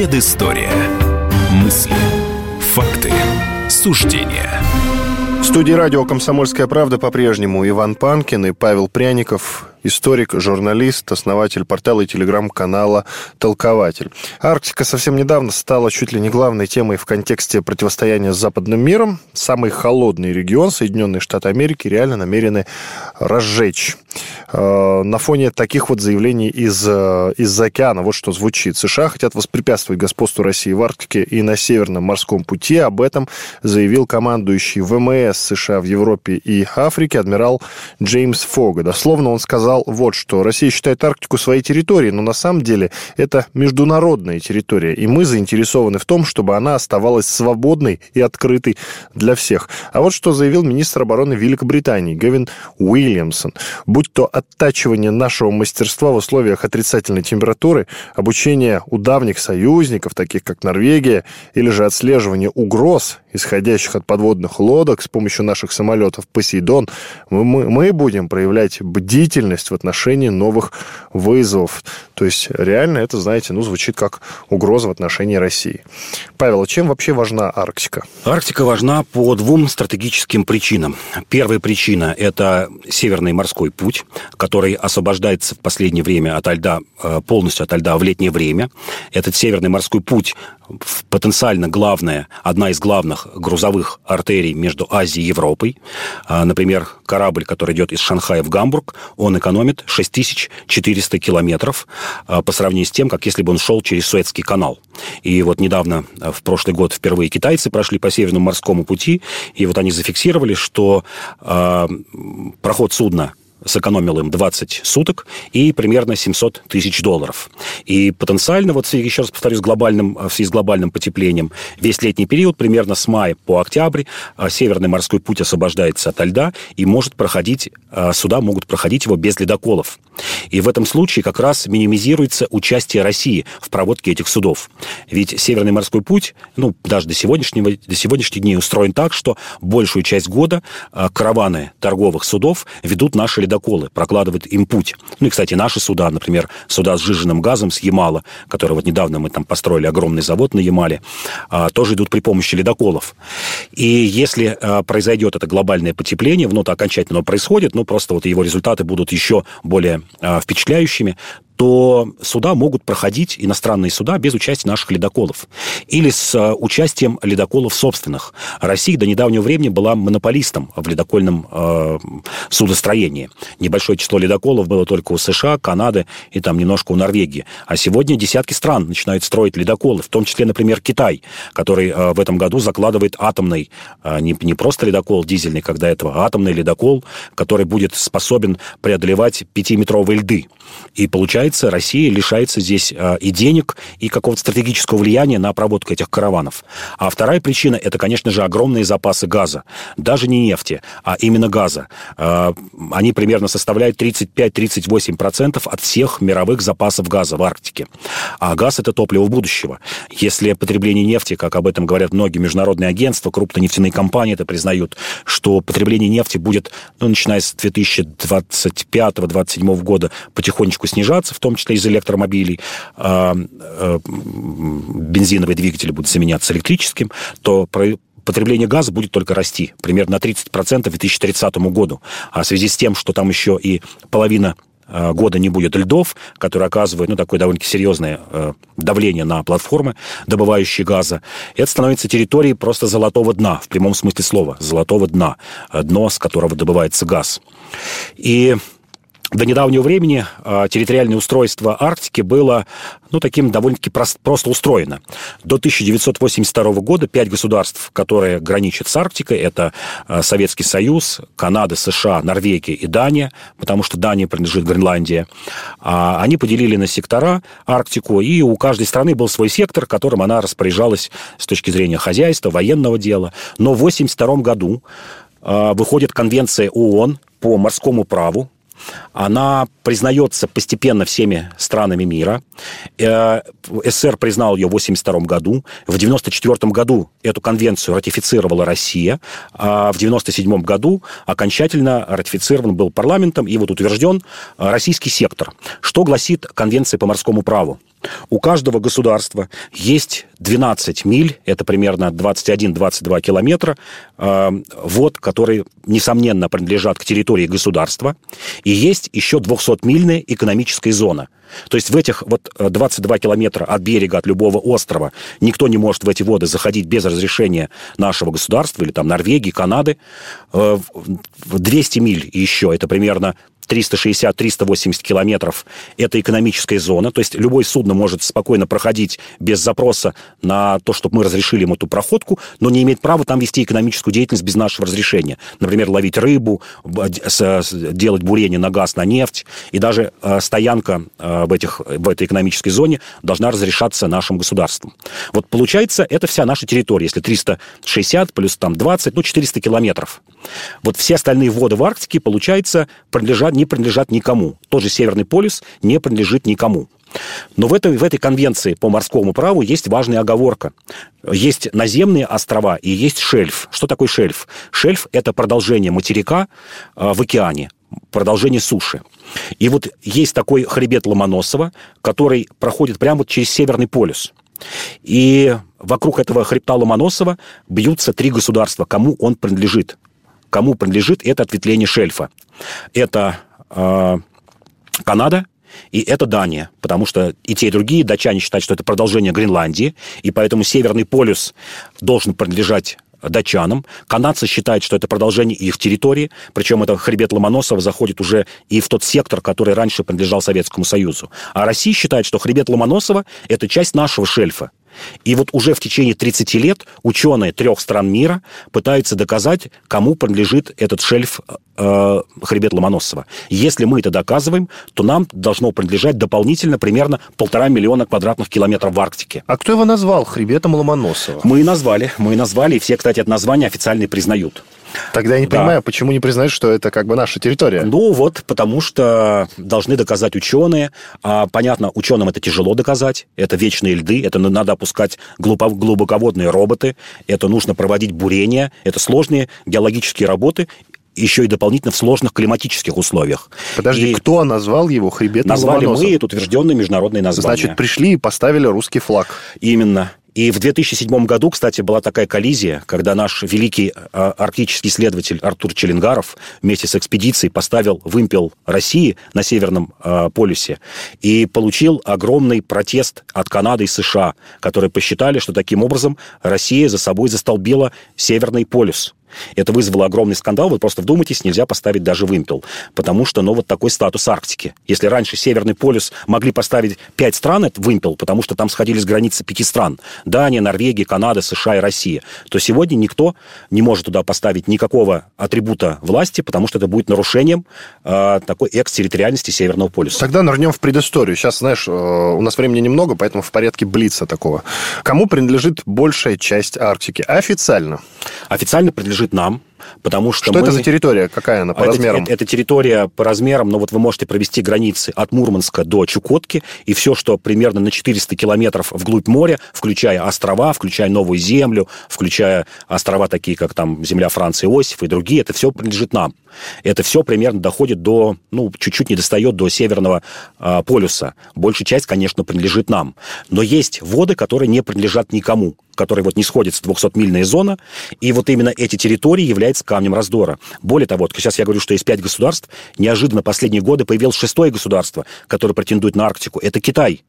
Предыстория. Мысли. Факты. Суждения. В студии радио «Комсомольская правда» по-прежнему Иван Панкин и Павел Пряников историк, журналист, основатель портала и телеграм-канала «Толкователь». Арктика совсем недавно стала чуть ли не главной темой в контексте противостояния с западным миром. Самый холодный регион, Соединенные Штаты Америки, реально намерены разжечь. Э, на фоне таких вот заявлений из, э, из океана, вот что звучит. США хотят воспрепятствовать господству России в Арктике и на Северном морском пути. Об этом заявил командующий ВМС США в Европе и Африке адмирал Джеймс Фога. Дословно он сказал, сказал вот что. Россия считает Арктику своей территорией, но на самом деле это международная территория, и мы заинтересованы в том, чтобы она оставалась свободной и открытой для всех. А вот что заявил министр обороны Великобритании Гевин Уильямсон. Будь то оттачивание нашего мастерства в условиях отрицательной температуры, обучение у давних союзников, таких как Норвегия, или же отслеживание угроз, исходящих от подводных лодок с помощью наших самолетов «Посейдон», мы, мы будем проявлять бдительность в отношении новых вызовов. То есть реально это, знаете, ну, звучит как угроза в отношении России. Павел, а чем вообще важна Арктика? Арктика важна по двум стратегическим причинам. Первая причина – это Северный морской путь, который освобождается в последнее время от льда, э, полностью от льда в летнее время. Этот Северный морской путь потенциально главная, одна из главных грузовых артерий между Азией и Европой. А, например, корабль, который идет из Шанхая в Гамбург, он экономит 6400 километров а, по сравнению с тем, как если бы он шел через Суэцкий канал. И вот недавно, а, в прошлый год, впервые китайцы прошли по Северному морскому пути, и вот они зафиксировали, что э, проход судна сэкономил им 20 суток и примерно 700 тысяч долларов. И потенциально, вот еще раз повторюсь, глобальным, в связи с глобальным потеплением, весь летний период, примерно с мая по октябрь, а, Северный морской путь освобождается от льда и может проходить, а, суда могут проходить его без ледоколов. И в этом случае как раз минимизируется участие России в проводке этих судов. Ведь Северный морской путь, ну, даже до сегодняшнего, до сегодняшних дней устроен так, что большую часть года а, караваны торговых судов ведут наши ледоколы, прокладывают им путь. Ну и, кстати, наши суда, например, суда с сжиженным газом с Ямала, который вот недавно мы там построили огромный завод на Ямале, а, тоже идут при помощи ледоколов. И если произойдет это глобальное потепление, ну, то окончательно происходит, ну, просто вот его результаты будут еще более а, впечатляющими, то суда могут проходить, иностранные суда, без участия наших ледоколов. Или с э, участием ледоколов собственных. Россия до недавнего времени была монополистом в ледокольном э, судостроении. Небольшое число ледоколов было только у США, Канады и там немножко у Норвегии. А сегодня десятки стран начинают строить ледоколы, в том числе, например, Китай, который э, в этом году закладывает атомный, э, не, не просто ледокол дизельный, до этого, а атомный ледокол, который будет способен преодолевать пятиметровые льды. И получается, получается, Россия лишается здесь а, и денег, и какого-то стратегического влияния на проводку этих караванов. А вторая причина – это, конечно же, огромные запасы газа. Даже не нефти, а именно газа. А, они примерно составляют 35-38% от всех мировых запасов газа в Арктике. А газ – это топливо будущего. Если потребление нефти, как об этом говорят многие международные агентства, крупные нефтяные компании это признают, что потребление нефти будет, ну, начиная с 2025-2027 года, потихонечку снижаться, в том числе из электромобилей, а, а, бензиновые двигатели будут заменяться электрическим, то потребление газа будет только расти, примерно на 30% к 2030 году. А в связи с тем, что там еще и половина а, года не будет льдов, которые оказывают ну, такое довольно-таки серьезное давление на платформы, добывающие газа. Это становится территорией просто золотого дна, в прямом смысле слова, золотого дна, дно, с которого добывается газ. И до недавнего времени э, территориальное устройство Арктики было ну, таким довольно-таки прост, просто устроено. До 1982 года пять государств, которые граничат с Арктикой, это э, Советский Союз, Канада, США, Норвегия и Дания, потому что Дания принадлежит Гренландии, э, они поделили на сектора Арктику, и у каждой страны был свой сектор, которым она распоряжалась с точки зрения хозяйства, военного дела. Но в 1982 году выходит конвенция ООН по морскому праву, Она признается постепенно всеми странами мира. Э, СССР признал ее в 1982 году. В 1994 году эту конвенцию ратифицировала Россия. А в 1997 году окончательно ратифицирован был парламентом и вот утвержден российский сектор. Что гласит Конвенция по морскому праву? У каждого государства есть 12 миль, это примерно 21-22 километра, э, вод, которые, несомненно, принадлежат к территории государства, и есть еще 200-мильная экономическая зона. То есть в этих вот 22 километра от берега, от любого острова, никто не может в эти воды заходить без разрешения нашего государства, или там Норвегии, Канады. 200 э, миль еще, это примерно 360-380 километров – это экономическая зона, то есть любое судно может спокойно проходить без запроса на то, чтобы мы разрешили ему эту проходку, но не имеет права там вести экономическую деятельность без нашего разрешения. Например, ловить рыбу, делать бурение на газ, на нефть, и даже э, стоянка э, в, этих, в этой экономической зоне должна разрешаться нашим государством. Вот получается, это вся наша территория, если 360 плюс там 20, ну 400 километров. Вот все остальные воды в Арктике, получается, принадлежат не принадлежат никому. Тот же Северный полюс не принадлежит никому. Но в этой, в этой конвенции по морскому праву есть важная оговорка. Есть наземные острова и есть шельф. Что такое шельф? Шельф – это продолжение материка э, в океане, продолжение суши. И вот есть такой хребет Ломоносова, который проходит прямо вот через Северный полюс. И вокруг этого хребта Ломоносова бьются три государства, кому он принадлежит. Кому принадлежит это ответвление шельфа. Это Канада, и это Дания, потому что и те, и другие датчане считают, что это продолжение Гренландии, и поэтому Северный полюс должен принадлежать датчанам. Канадцы считают, что это продолжение их территории, причем это хребет Ломоносова заходит уже и в тот сектор, который раньше принадлежал Советскому Союзу. А Россия считает, что хребет Ломоносова – это часть нашего шельфа. И вот уже в течение 30 лет ученые трех стран мира пытаются доказать, кому принадлежит этот шельф э, хребет Ломоносова. Если мы это доказываем, то нам должно принадлежать дополнительно примерно полтора миллиона квадратных километров в Арктике. А кто его назвал хребетом Ломоносова? Мы и назвали. Мы и назвали, и все, кстати, это название официально признают. Тогда я не да. понимаю, почему не признают, что это как бы наша территория? Ну вот, потому что должны доказать ученые. А, понятно, ученым это тяжело доказать. Это вечные льды, это надо опускать глубоководные роботы, это нужно проводить бурения, это сложные геологические работы еще и дополнительно в сложных климатических условиях. Подожди, и кто назвал его хребетом Назвали Ломоносов? мы, это утвержденное международное название. Значит, пришли и поставили русский флаг. Именно. И в 2007 году, кстати, была такая коллизия, когда наш великий а, арктический исследователь Артур Челенгаров вместе с экспедицией поставил вымпел России на Северном э, полюсе и получил огромный протест от Канады и США, которые посчитали, что таким образом Россия за собой застолбила Северный полюс. Это вызвало огромный скандал. Вы просто вдумайтесь, нельзя поставить даже вымпел. Потому что, ну, вот такой статус Арктики. Если раньше Северный полюс могли поставить пять стран, это вымпел, потому что там сходились границы пяти стран. Дания, Норвегия, Канада, США и Россия. То сегодня никто не может туда поставить никакого атрибута власти, потому что это будет нарушением э, такой экстерриториальности Северного полюса. Тогда нырнем в предысторию. Сейчас, знаешь, э, у нас времени немного, поэтому в порядке блица такого. Кому принадлежит большая часть Арктики? Официально. Официально принадлежит принадлежит нам, потому что Что мы... это за территория? Какая она по это, размерам? Это, это территория по размерам, но вот вы можете провести границы от Мурманска до Чукотки, и все, что примерно на 400 километров вглубь моря, включая острова, включая Новую Землю, включая острова такие, как там земля Франции Иосиф и другие, это все принадлежит нам. Это все примерно доходит до, ну, чуть-чуть не достает до Северного э, полюса. Большая часть, конечно, принадлежит нам. Но есть воды, которые не принадлежат никому который вот не сходится 200-мильная зона, и вот именно эти территории являются камнем раздора. Более того, вот сейчас я говорю, что есть пять государств, неожиданно последние годы появилось шестое государство, которое претендует на Арктику. Это Китай.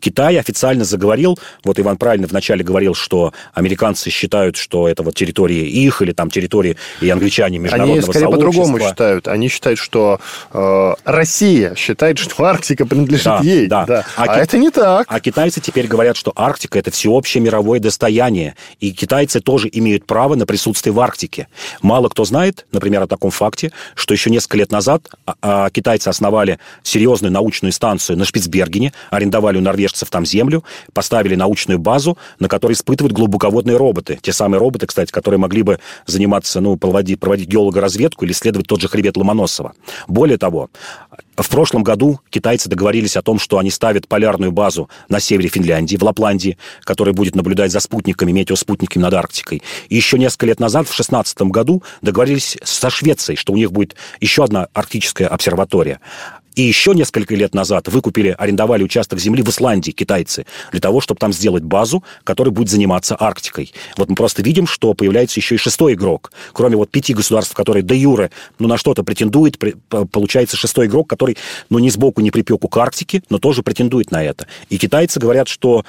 Китай официально заговорил, вот Иван правильно вначале говорил, что американцы считают, что это вот территории их, или там территории и англичане международного Они скорее по-другому считают. Они считают, что э, Россия считает, что Арктика принадлежит да, ей. Да. Да. А, а ки... это не так. А китайцы теперь говорят, что Арктика – это всеобщее мировое достояние, и китайцы тоже имеют право на присутствие в Арктике. Мало кто знает, например, о таком факте, что еще несколько лет назад а, а, китайцы основали серьезную научную станцию на Шпицбергене, арендовали норвежцев там землю, поставили научную базу, на которой испытывают глубоководные роботы. Те самые роботы, кстати, которые могли бы заниматься, ну, проводить, проводить геологоразведку или исследовать тот же хребет Ломоносова. Более того, в прошлом году китайцы договорились о том, что они ставят полярную базу на севере Финляндии, в Лапландии, которая будет наблюдать за спутниками, метеоспутниками над Арктикой. И еще несколько лет назад, в 2016 году, договорились со Швецией, что у них будет еще одна арктическая обсерватория. И еще несколько лет назад выкупили, арендовали участок земли в Исландии китайцы для того, чтобы там сделать базу, которая будет заниматься Арктикой. Вот мы просто видим, что появляется еще и шестой игрок. Кроме вот пяти государств, которые до юре ну, на что-то претендует, получается шестой игрок, который ну, ни сбоку, ни припеку к Арктике, но тоже претендует на это. И китайцы говорят, что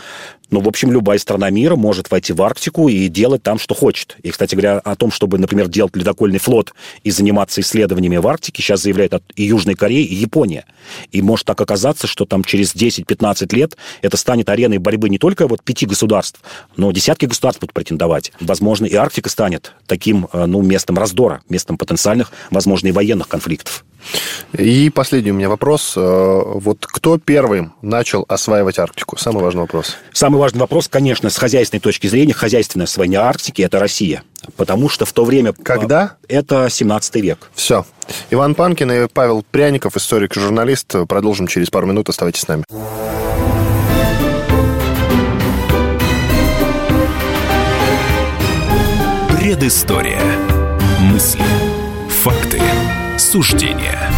ну, в общем, любая страна мира может войти в Арктику и делать там, что хочет. И, кстати говоря, о том, чтобы, например, делать ледокольный флот и заниматься исследованиями в Арктике, сейчас заявляют и Южная Корея, и Япония. И может так оказаться, что там через 10-15 лет это станет ареной борьбы не только вот пяти государств, но десятки государств будут претендовать. Возможно, и Арктика станет таким, э, ну, местом раздора, местом потенциальных, возможно, и военных конфликтов. И последний у меня вопрос. Э, вот кто первым начал осваивать Арктику? Самый важный вопрос. Самый важный вопрос, конечно, с хозяйственной точки зрения, хозяйственное освоение Арктики – это Россия. Потому что в то время... Когда? Это 17 век. Все. Иван Панкин и Павел Пряников, историк и журналист. Продолжим через пару минут. Оставайтесь с нами. Предыстория. Мысли. Факты. Суждения.